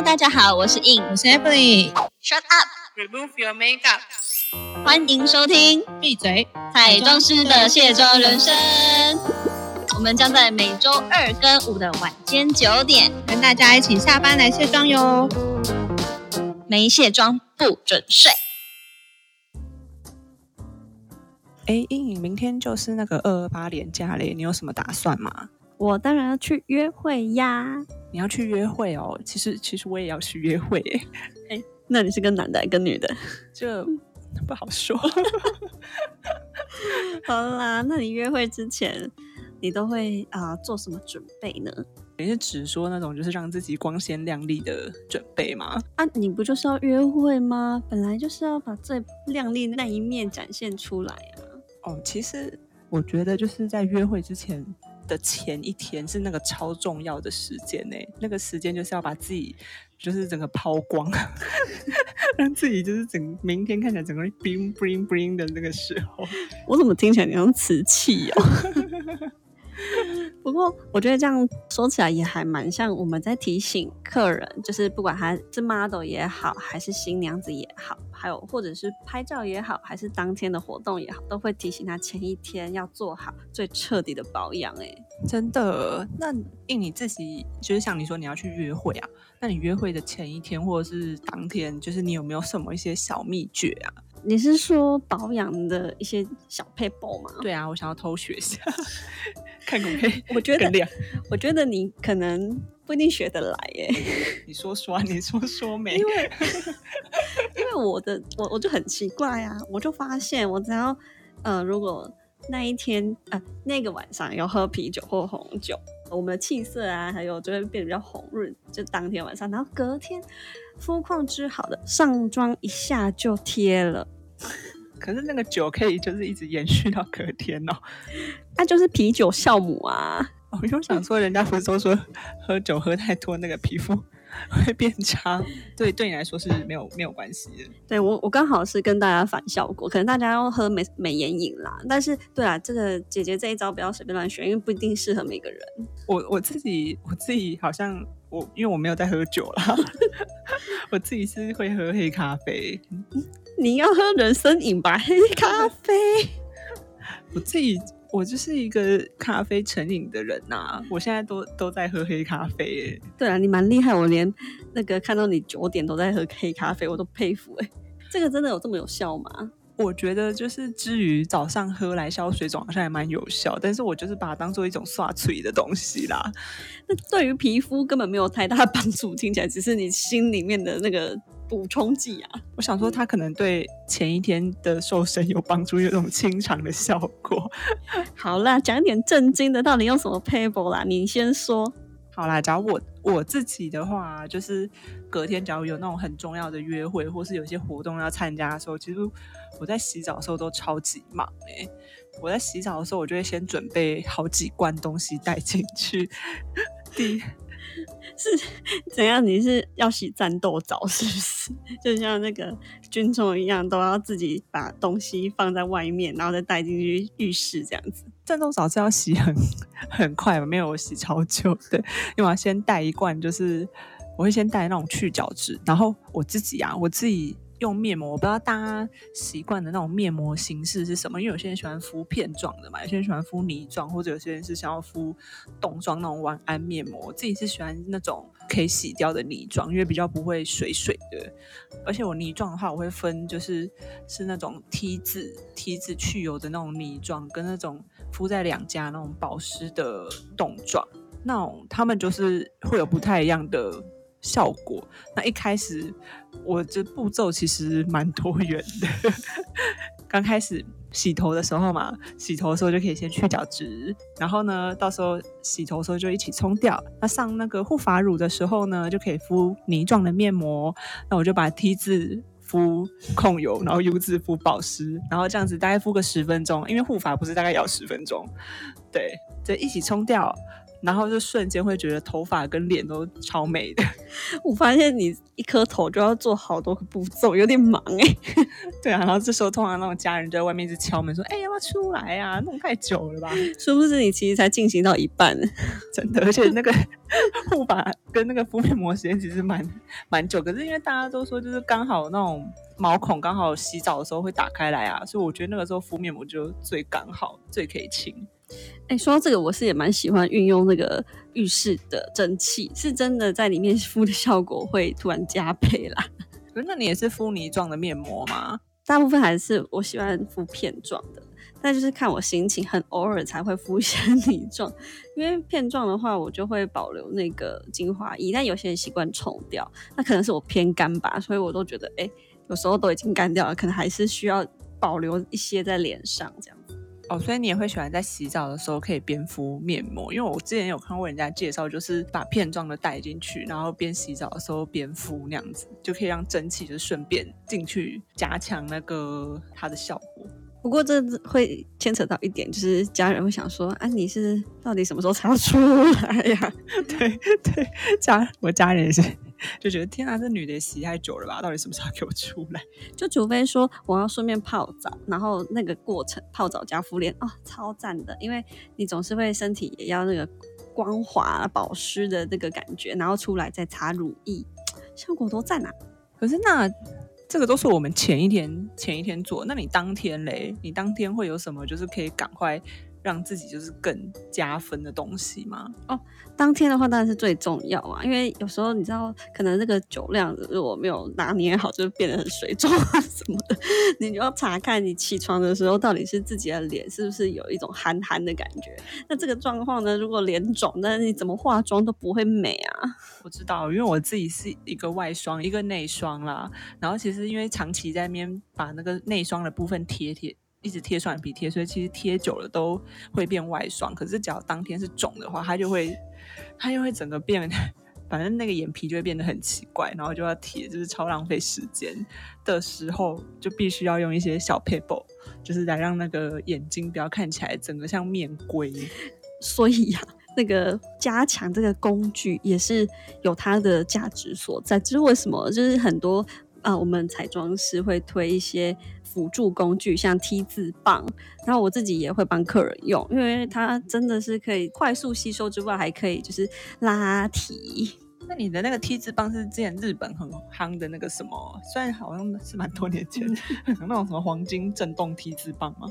Hello，大家好，我是 In，我是 Emily。Shut up，Remove your makeup。欢迎收听闭嘴！彩妆师的卸妆人生。我们将在每周二跟五的晚间九点，跟大家一起下班来卸妆哟。没卸妆不准睡。哎，英颖，明天就是那个二二八连假嘞，你有什么打算吗？我当然要去约会呀。你要去约会哦？其实，其实我也要去约会诶，那你是跟男的还跟女的？这不好说。好啦，那你约会之前，你都会啊、做什么准备呢？你是只说那种就是让自己光鲜亮丽的准备吗？啊，你不就是要约会吗？本来就是要把最亮丽的那一面展现出来啊。哦，其实我觉得就是在约会之前的前一天是那个超重要的时间呢，那个时间就是要把自己就是整个抛光，让自己就是整明天看起来整个人 bling bling bling 的那个时候。我怎么听起来你像瓷器哦？不过我觉得这样说起来也还蛮像我们在提醒客人，就是不管他是 model 也好，还是新娘子也好，还有或者是拍照也好，还是当天的活动也好，都会提醒他前一天要做好最彻底的保养。哎，真的？那应你自己，就是像你说你要去约会啊，那你约会的前一天或者是当天，就是你有没有什么一些小秘诀啊？你是说保养的一些小 paper 吗？对啊，我想要偷学一下，看可不可以 我觉得。我觉得你可能不一定学得来耶。你说说啊，你说说没因？为因为我的我我就很奇怪啊，我就发现我只要呃，如果那一天呃那个晚上有喝啤酒或红酒，我们的气色啊，还有就会变得比较红润，就当天晚上，然后隔天肤况之好的上妆一下就贴了，可是那个酒可以就是一直延续到隔天哦。那、就是啤酒酵母啊。我就想说，人家不是都说喝酒喝太多，那个皮肤 会变差？对，对你来说是没有没有关系的。对我，我刚好是跟大家反效果，可能大家要喝美美颜饮啦。但是，对啊，这个姐姐这一招不要随便乱选，因为不一定适合每个人。我我自己我自己好像我因为我没有在喝酒啦，我自己是会喝黑咖啡。你要喝人参饮吧，黑咖啡。我自己我就是一个咖啡成瘾的人呐、我现在都都在喝黑咖啡耶。对啊，你蛮厉害，我连那个看到你九点都在喝黑咖啡，我都佩服哎、这个真的有这么有效吗？我觉得就是至于早上喝来消水肿，好像还蛮有效，但是我就是把它当做一种刷嘴的东西啦。那对于皮肤根本没有太大的帮助，听起来只是你心里面的那个补充剂啊。我想说，它可能对前一天的瘦身有帮助，有一种清肠的效果。好啦，讲一点正经的，到底用什么 paper 啦？你先说。好啦，假如我我自己的话，就是隔天假如有那种很重要的约会，或是有些活动要参加的时候，其实我在洗澡的时候都超级忙哎、我在洗澡的时候，我就会先准备好几罐东西带进去。第一 是怎样？你是要洗战斗澡是不是？就像那个军中一样，都要自己把东西放在外面，然后再带进去浴室这样子。战斗澡是要洗很很快吧，没有我洗超久的，因为我要先带一罐，就是我会先带那种去角质，然后我自己啊，我自己用面膜，我不知道大家习惯的那种面膜形式是什么，因为有些人喜欢敷片状的嘛，有些人喜欢敷泥状，或者有些人是想要敷冻状那种晚安面膜，我自己是喜欢那种可以洗掉的泥状，因为比较不会水水的，而且我泥状的话，我会分就是是那种 T 字 T 字去油的那种泥状，跟那种敷在两家那种保湿的冻状，那种他们就是会有不太一样的效果。那一开始我这步骤其实蛮多元的，刚开始洗头的时候嘛，洗头的时候就可以先去角质，然后呢，到时候洗头的时候就一起冲掉。那上那个护发乳的时候呢，就可以敷泥状的面膜。那我就把 T 字敷控油，然后 U 字敷保湿，然后这样子大概敷个十分钟，因为护发不是大概要十分钟，对，就一起冲掉。然后就瞬间会觉得头发跟脸都超美的。我发现你一颗头就要做好多个步骤，有点忙哎、对啊，然后这时候通常那种家人就在外面一直敲门说：“哎、要不要出来啊？弄太久了吧？”殊不知你其实才进行到一半。真的，而且那个护发跟那个敷面膜时间其实蛮蛮久，可是因为大家都说就是刚好那种毛孔刚好洗澡的时候会打开来啊，所以我觉得那个时候敷面膜就最刚好，最可以清。哎、说到这个，我是也蛮喜欢运用那个浴室的蒸汽，是真的在里面 敷的效果会突然加倍啦。可是那你也是敷泥状的面膜吗？大部分还是我喜欢敷片状的，但就是看我心情，很偶尔才会敷一些 泥状。因为片状的话，我就会保留那个精华液，但有些人习惯冲掉，那可能是我偏干吧，所以我都觉得，哎、有时候都已经干掉了，可能还是需要保留一些在脸上这样子。哦，所以你也会喜欢在洗澡的时候可以边敷面膜，因为我之前有看过人家介绍，就是把片状的带进去，然后边洗澡的时候边敷那样子，就可以让蒸汽就顺便进去加强那个它的效果。不过这会牵扯到一点，就是家人会想说，啊，你是到底什么时候才要出来呀、对 对，家我家人也是就觉得天啊，这女的洗太久了吧？到底什么时候给我出来？就除非说我要顺便泡澡，然后那个过程泡澡加敷脸啊、超赞的，因为你总是会身体也要那个光滑保湿的那个感觉，然后出来再擦乳液，效果多赞啊！可是那这个都是我们前一天前一天做，那你当天嘞？你当天会有什么就是可以赶快让自己就是更加分的东西吗？当天的话当然是最重要啊，因为有时候你知道，可能那个酒量如果没有拿捏好，就变得很水肿啊什么的，你就要查看你起床的时候到底是自己的脸是不是有一种寒寒的感觉。那这个状况呢，如果脸肿，那你怎么化妆都不会美啊。我知道，因为我自己是一个外双，一个内双啦。然后其实因为长期在那边把那个内双的部分贴贴，一直贴双眼皮贴，所以其实贴久了都会变外双。可是只要当天是肿的话，它就会它就会整个变，反正那个眼皮就会变得很奇怪，然后就要贴，就是超浪费时间的时候，就必须要用一些小 paper，就是来让那个眼睛不要看起来整个像面龟。所以呀、那个加强这个工具也是有它的价值所在。只是为什么，就是很多啊、呃我们彩妆师会推一些辅助工具，像 T 字棒，然后我自己也会帮客人用，因为它真的是可以快速吸收之外，还可以就是拉提。那你的那个 T 字棒是之前日本很夯的那个什么？虽然好像是蛮多年前，那种什么黄金震动 T 字棒吗？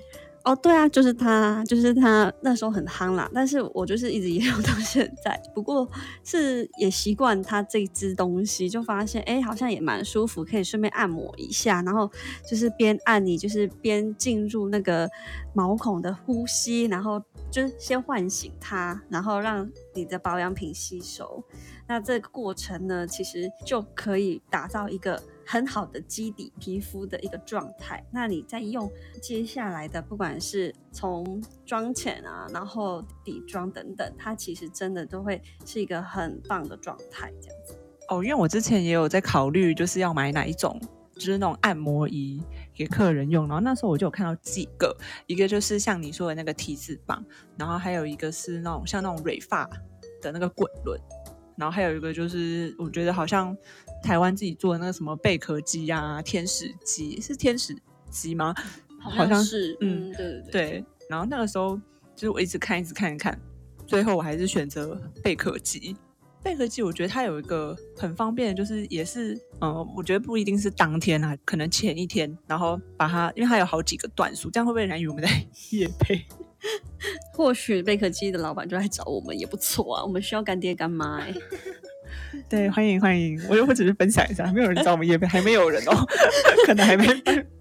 哦，对啊，就是它，就是它那时候很夯啦，但是我就是一直沿用到现在。不过是也习惯它这支东西，就发现哎，好像也蛮舒服，可以顺便按摩一下，然后就是边按你就是边进入那个毛孔的呼吸，然后就是先唤醒它，然后让你的保养品吸收。那这个过程呢，其实就可以打造一个很好的基底皮肤的一个状态。那你再用接下来的，不管是从妆前啊，然后底妆等等，它其实真的都会是一个很棒的状态，这样子。哦，因为我之前也有在考虑，就是要买哪一种，就是那种按摩仪给客人用。然后那时候我就有看到几个，一个就是像你说的那个 T 字棒，然后还有一个是那种像那种蕊发的那个滚轮，然后还有一个就是我觉得好像台湾自己做的那个什么贝壳鸡啊、天使鸡，是天使鸡吗？好像是，嗯嗯，对对对。对，然后那个时候就是我一直看，一直看，一看，最后我还是选择贝壳鸡。贝壳鸡我觉得它有一个很方便，就是也是，呃，我觉得不一定是当天啊，可能前一天，然后把它，因为它有好几个段数，这样会不会人家以为我们在 夜配？或许贝壳鸡的老板就来找我们也不错啊，我们需要干爹干妈哎、对，欢迎欢迎，我又不只是分享一下，还没有人找我们叶贝，还没有人哦，可能还没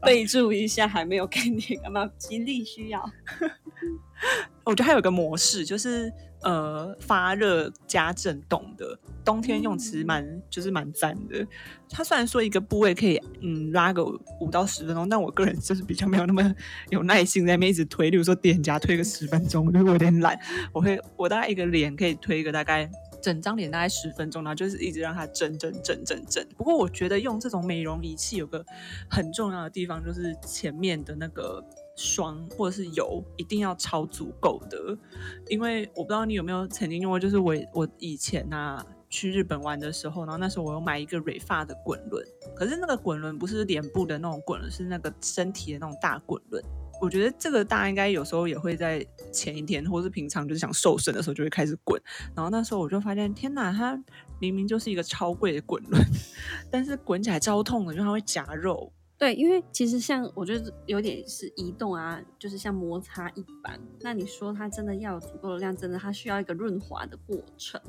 备注一下，还没有给你干嘛，极力需要。我觉得还有个模式，就是呃发热加震动的，冬天用其实蛮、就是蛮赞的。它虽然说一个部位可以嗯拉个五到十分钟，但我个人就是比较没有那么有耐心在那边一直推，例如说脸颊推个十分钟，我就有点懒。我会我大概一个脸可以推个大概。整张脸大概十分钟，然后就是一直让它震震震震震。不过我觉得用这种美容仪器有个很重要的地方，就是前面的那个霜或者是油一定要超足够的，因为我不知道你有没有曾经用过，就是我我以前啊去日本玩的时候，然后那时候我有买一个蕊发的滚轮，可是那个滚轮不是脸部的那种滚轮，是那个身体的那种大滚轮。我觉得这个大家应该有时候也会在前一天，或是平常就是想瘦身的时候就会开始滚。然后那时候我就发现，天哪，它明明就是一个超贵的滚轮，但是滚起来超痛的，因为它会夹肉。对，因为其实像我觉得有点是移动啊，就是像摩擦一般。那你说它真的要有足够的量，真的它需要一个润滑的过程。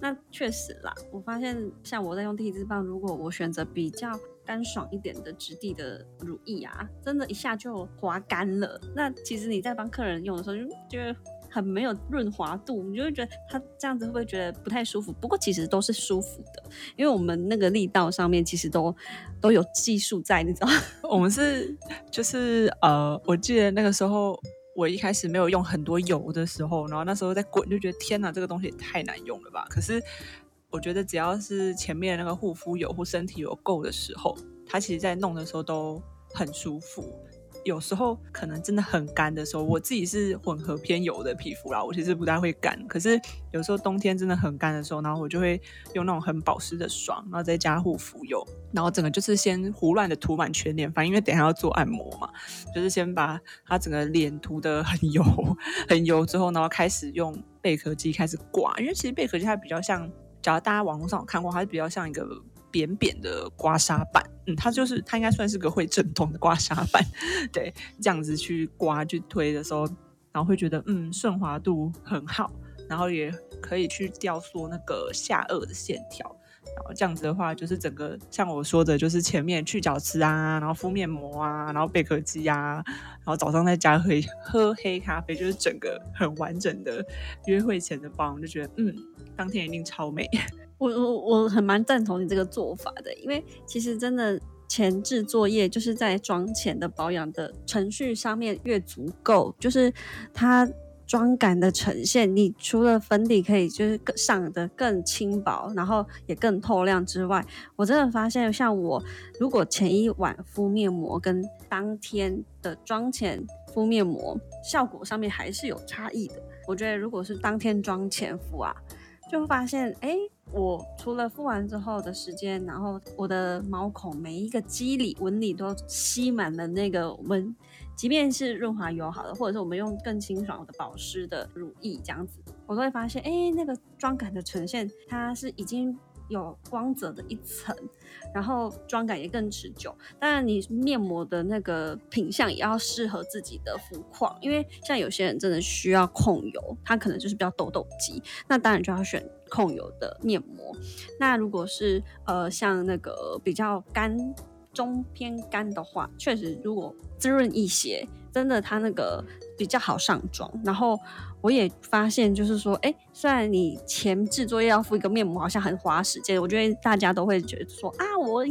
那确实啦，我发现像我在用地质棒，如果我选择比较干爽一点的质地的乳液啊，真的一下就滑干了。那其实你在帮客人用的时候，就觉得。很没有润滑度，你就会觉得它这样子会不会觉得不太舒服？不过其实都是舒服的，因为我们那个力道上面其实都都有技术在，你知道？我们是就是呃，我记得那个时候我一开始没有用很多油的时候，然后那时候在滚就觉得天哪，这个东西太难用了吧？可是我觉得只要是前面那个护肤油或身体油够的时候，它其实在弄的时候都很舒服。有时候可能真的很干的时候，我自己是混合偏油的皮肤啦，我其实不太会干。可是有时候冬天真的很干的时候，然后我就会用那种很保湿的霜，然后再加护肤油，然后整个就是先胡乱的涂满全脸，反正因为等下要做按摩嘛，就是先把它整个脸涂的很油很油之后，然后开始用贝壳机开始刮，因为其实贝壳机它比较像，假如大家网络上有看过，它是比较像一个。扁扁的刮痧板，嗯，它就是它应该算是个会震动的刮痧板，对，这样子去刮去推的时候，然后会觉得嗯顺滑度很好，然后也可以去雕塑那个下颚的线条，然后这样子的话，就是整个像我说的，就是前面去角质啊，然后敷面膜啊，然后贝壳肌啊，然后早上在家喝喝黑咖啡，就是整个很完整的约会前的包，就觉得嗯，当天一定超美。我我我很蛮赞同你这个做法的，因为其实真的前置作业就是在妆前的保养的程序上面越足够，就是它妆感的呈现，你除了粉底可以就是上的更轻薄，然后也更透亮之外，我真的发现像我如果前一晚敷面膜跟当天的妆前敷面膜效果上面还是有差异的。我觉得如果是当天妆前敷啊。就会发现，哎，我除了敷完之后的时间，然后我的毛孔每一个肌理纹理都吸满了那个纹，即便是润滑油好的，或者是我们用更清爽的保湿的乳液这样子，我都会发现，哎，那个妆感的呈现，它是已经。有光泽的一层，然后妆感也更持久。当然，你面膜的那个品相也要适合自己的肤况，因为像有些人真的需要控油，他可能就是比较痘痘肌，那当然就要选控油的面膜。那如果是呃像那个比较干中偏干的话，确实如果滋润一些，真的它那个比较好上妆，然后。我也发现，就是说，哎，虽然你前置作业要敷一个面膜，好像很花时间。我觉得大家都会觉得说，啊，我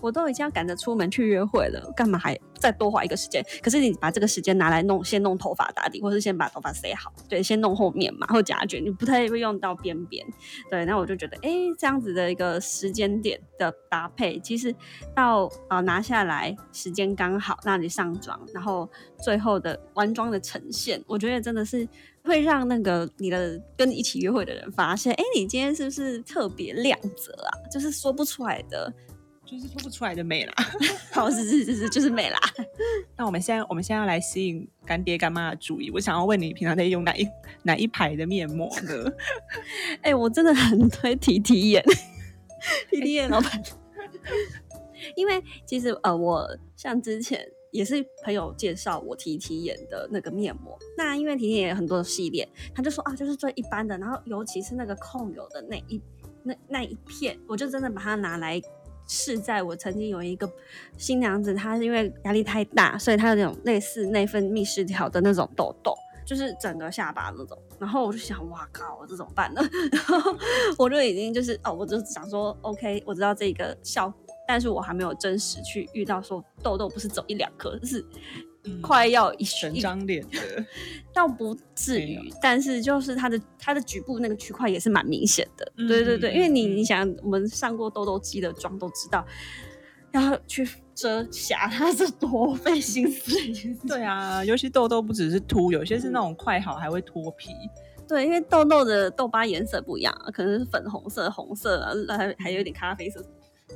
我都已经要赶着出门去约会了，干嘛还再多花一个时间？可是你把这个时间拿来弄，先弄头发打底，或是先把头发塞好，对，先弄后面嘛，或夹卷，你不太会用到边边。对，那我就觉得，哎，这样子的一个时间点的搭配，其实到啊拿下来时间刚好，那你上妆，然后最后的完妆的呈现，我觉得真的是。会让那个你的跟你一起约会的人发现，哎，你今天是不是特别亮泽啊？就是说不出来的，就是说不出来的美啦。好，是是是是，就是美啦。那我们现在我们现在要来吸引干爹干妈的注意。我想要问你，平常在用哪一哪一排的面膜呢？哎，我真的很推提提眼，提提眼老板。因为其实呃，我像之前。也是朋友介绍我提提眼的那个面膜，那因为提提眼有很多的系列，他就说啊，就是最一般的，然后尤其是那个控油的那一那那一片，我就真的把它拿来试在我曾经有一个新娘子，她是因为压力太大，所以她有那种类似内分泌失调的那种痘痘，就是整个下巴那种，然后我就想，哇靠，这怎么办呢？然后我就已经就是哦，我就想说，OK，我知道这个效。但是我还没有真实去遇到说痘痘不是走一两颗，是快要一整张脸的，倒不至于。但是就是它的它的局部那个区块也是蛮明显的。对对对，因为你你想，我们上过痘痘肌的妆都知道，要去遮瑕，它是多费心思的一件事。对啊，尤其痘痘不只是凸，有些是那种快好还会脱皮。对，因为痘痘的痘疤颜色不一样，可能是粉红色、红色啊，还还有点咖啡色。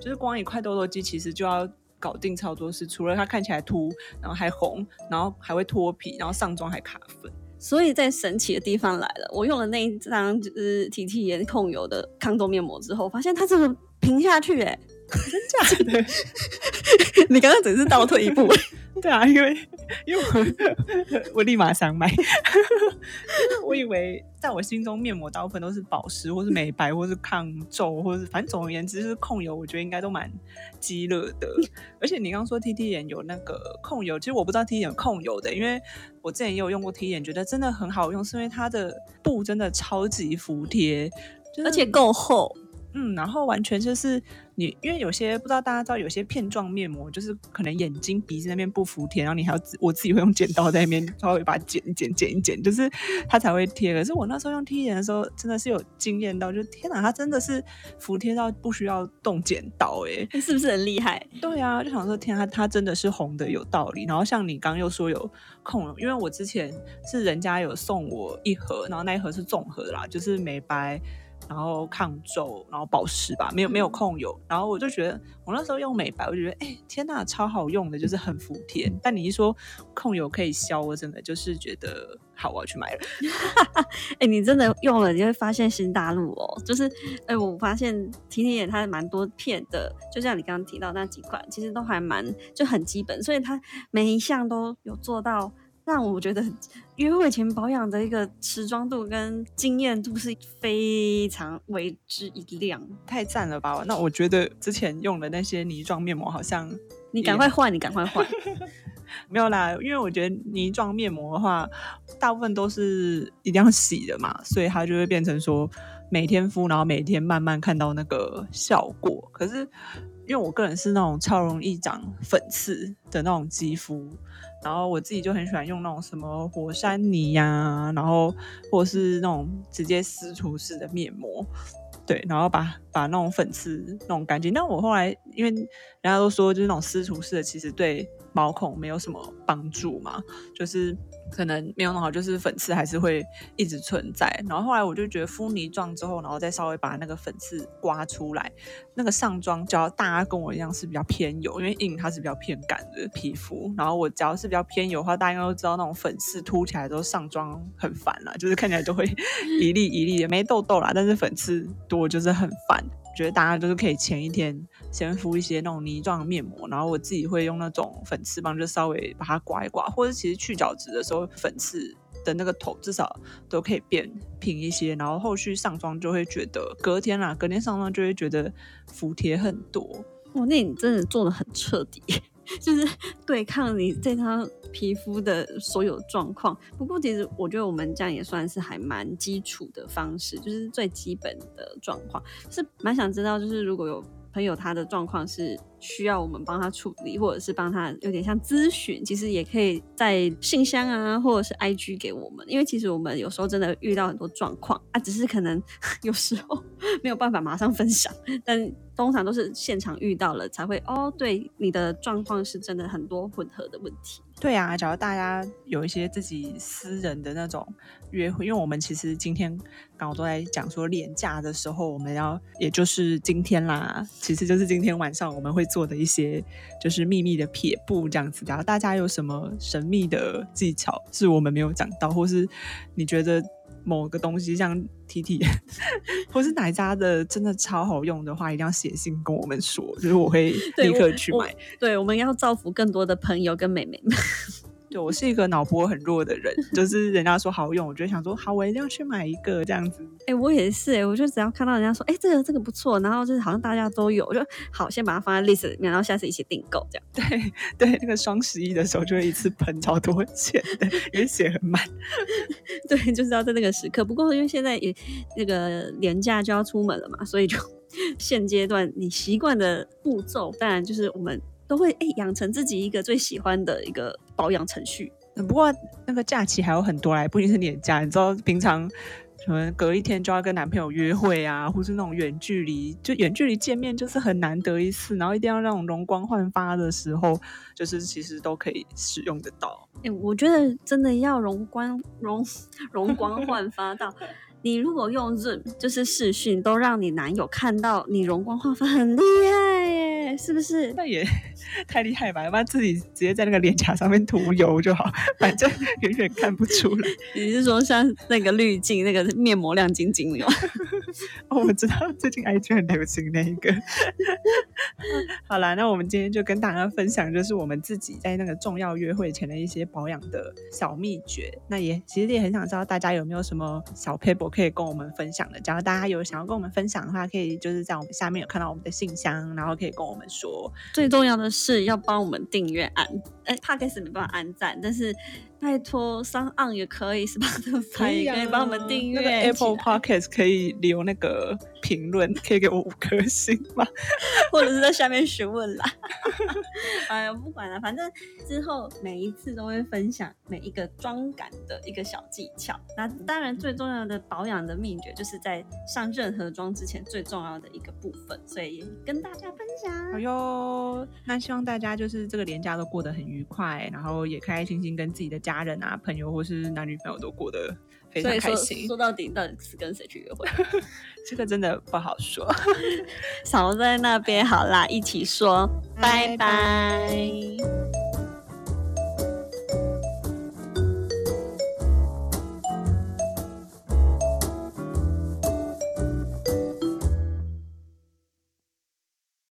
就是光一块痘痘肌，其实就要搞定超多事，除了它看起来秃，然后还红，然后还会脱皮，然后上妆还卡粉。所以在神奇的地方来了，我用了那一张就是 T T 颜控油的抗痘面膜之后，发现它这个平下去、欸，真假的？你刚刚只是倒退一步。对啊，因为因为我 我立马想买，我以为在我心中面膜大部分都是保湿或是美白或是抗皱或是反正总而言之是控油，我觉得应该都蛮激热的。而且你刚刚说 T T 眼有那个控油，其实我不知道 T T 眼控油的，因为我之前也有用过 T T 眼，觉得真的很好用，是因为它的布真的超级服帖，而且够厚。嗯，然后完全就是你，因为有些不知道大家知道，有些片状面膜就是可能眼睛、鼻子那边不服帖，然后你还要自我自己会用剪刀在那边稍微把它剪一剪、剪一剪，就是它才会贴。可是我那时候用 T 眼的时候，真的是有惊艳到，就天哪，它真的是服帖到不需要动剪刀哎、是不是很厉害？对啊，就想说天啊，它真的是红的有道理。然后像你刚刚又说有控油，因为我之前是人家有送我一盒，然后那一盒是综合的啦，就是美白。然后抗皱，然后保湿吧，没有没有控油。然后我就觉得，我那时候用美白，我就觉得，哎、天呐，超好用的，就是很服帖。但你一说控油可以消，我真的就是觉得，好，我要去买了。哎、你真的用了，你会发现新大陆哦。就是，哎、我发现提提眼它蛮多片的，就像你刚刚提到那几款，其实都还蛮就很基本，所以它每一项都有做到。让我觉得约会前保养的一个持妆度跟惊艳度是非常为之一亮。太赞了吧！那我觉得之前用的那些泥状面膜好像你赶快换，你赶快换。没有啦，因为我觉得泥状面膜的话，大部分都是一定要洗的嘛，所以它就会变成说每天敷，然后每天慢慢看到那个效果。可是因为我个人是那种超容易长粉刺的那种肌肤，然后我自己就很喜欢用那种什么火山泥呀、然后或者是那种直接撕除式的面膜。对，然后把把那种粉刺弄干净。但我后来因为人家都说，就是那种撕除式的，其实对毛孔没有什么帮助嘛，就是可能没有弄好，就是粉刺还是会一直存在。然后后来我就觉得敷泥状之后，然后再稍微把那个粉刺刮出来，那个上妆，只要大家跟我一样是比较偏油，因为硬它是比较偏干的皮肤，然后我只要是比较偏油的话，大家应该都知道那种粉刺凸起来之后上妆很烦啦，就是看起来都会 一粒一粒的，没痘痘啦，但是粉刺多就是很烦。觉得大家都是可以前一天先敷一些那种泥状面膜，然后我自己会用那种粉刺棒，就稍微把它刮一刮，或者其实去角质的时候，粉刺的那个头至少都可以变平一些，然后后续上妆就会觉得隔天啦，隔天上妆就会觉得服帖很多。哇，那你真的做的很彻底，就是对抗你这张皮肤的所有状况。不过，其实我觉得我们这样也算是还蛮基础的方式，就是最基本的状况。是蛮想知道，就是如果有朋友他的状况是需要我们帮他处理，或者是帮他有点像咨询，其实也可以在信箱啊，或者是 IG 给我们，因为其实我们有时候真的遇到很多状况啊，只是可能 有时候没有办法马上分享，但通常都是现场遇到了才会哦，对，你的状况是真的很多混合的问题。对啊，假如大家有一些自己私人的那种约会，因为我们其实今天刚好都在讲说廉假的时候，我们要也就是今天啦，其实就是今天晚上我们会做的一些就是秘密的撇步这样子。然后大家有什么神秘的技巧是我们没有讲到，或是你觉得某个东西像 T T 或是哪一家的真的超好用的话，一定要写信跟我们说，就是我会立刻去买。对，我们要造福更多的朋友跟妹妹们。对我是一个脑波很弱的人，就是人家说好用，我就会想说好，我一定要去买一个这样子。哎、我也是哎、我就只要看到人家说，哎、这个这个不错，然后就是好像大家都有，我就好先把它放在 list 里面，然后下次一起订购这样。对对，那个双十一的时候就会一次喷超多钱的，因为写很满。对，就是要在那个时刻。不过因为现在也那个年假就要出门了嘛，所以就 现阶段你习惯的步骤，当然就是我们都会哎养成自己一个最喜欢的一个保养程序。不过那个假期还有很多来，不一定是年假。你知道，平常可能隔一天就要跟男朋友约会啊，或是那种远距离，就远距离见面就是很难得一次，然后一定要那种容光焕发的时候，就是其实都可以使用得到。哎、我觉得真的要容光容 容光焕发到。你如果用 Zoom 就是视讯，都让你男友看到你容光焕发，很厉害耶，是不是？那也 太厉害吧？要不然自己直接在那个脸颊上面涂油就好，反正远远看不出来。你是说像那个滤镜、那个面膜亮晶晶的吗？哦，我知道最近 IG 很流行那一个。好啦，那我们今天就跟大家分享，就是我们自己在那个重要约会前的一些保养的小秘诀。那也其实也很想知道大家有没有什么小 paper 可以跟我们分享的。假如大家有想要跟我们分享的话，可以就是在我们下面有看到我们的信箱，然后可以跟我们说。最重要的是要帮我们订阅按，哎 p o d c a s 没办法按赞，但是拜托上岸也可以，Spotify 也可以帮我们订阅啊那个 Apple Pocket 可以留那个评论，可以给我五颗星吗？或者是在下面询问啦。哎呀，不管了，反正之后每一次都会分享每一个妆感的一个小技巧。那当然，最重要的保养的秘诀就是在上任何妆之前最重要的一个部分，所以也跟大家分享。好哟，那希望大家就是这个年假都过得很愉快，然后也开开心心跟自己的家人啊、朋友或是男女朋友都过得非常所以说开心说。到底，到底是跟谁去约会？这个真的不好说。少在那边好啦，一起说，拜拜拜拜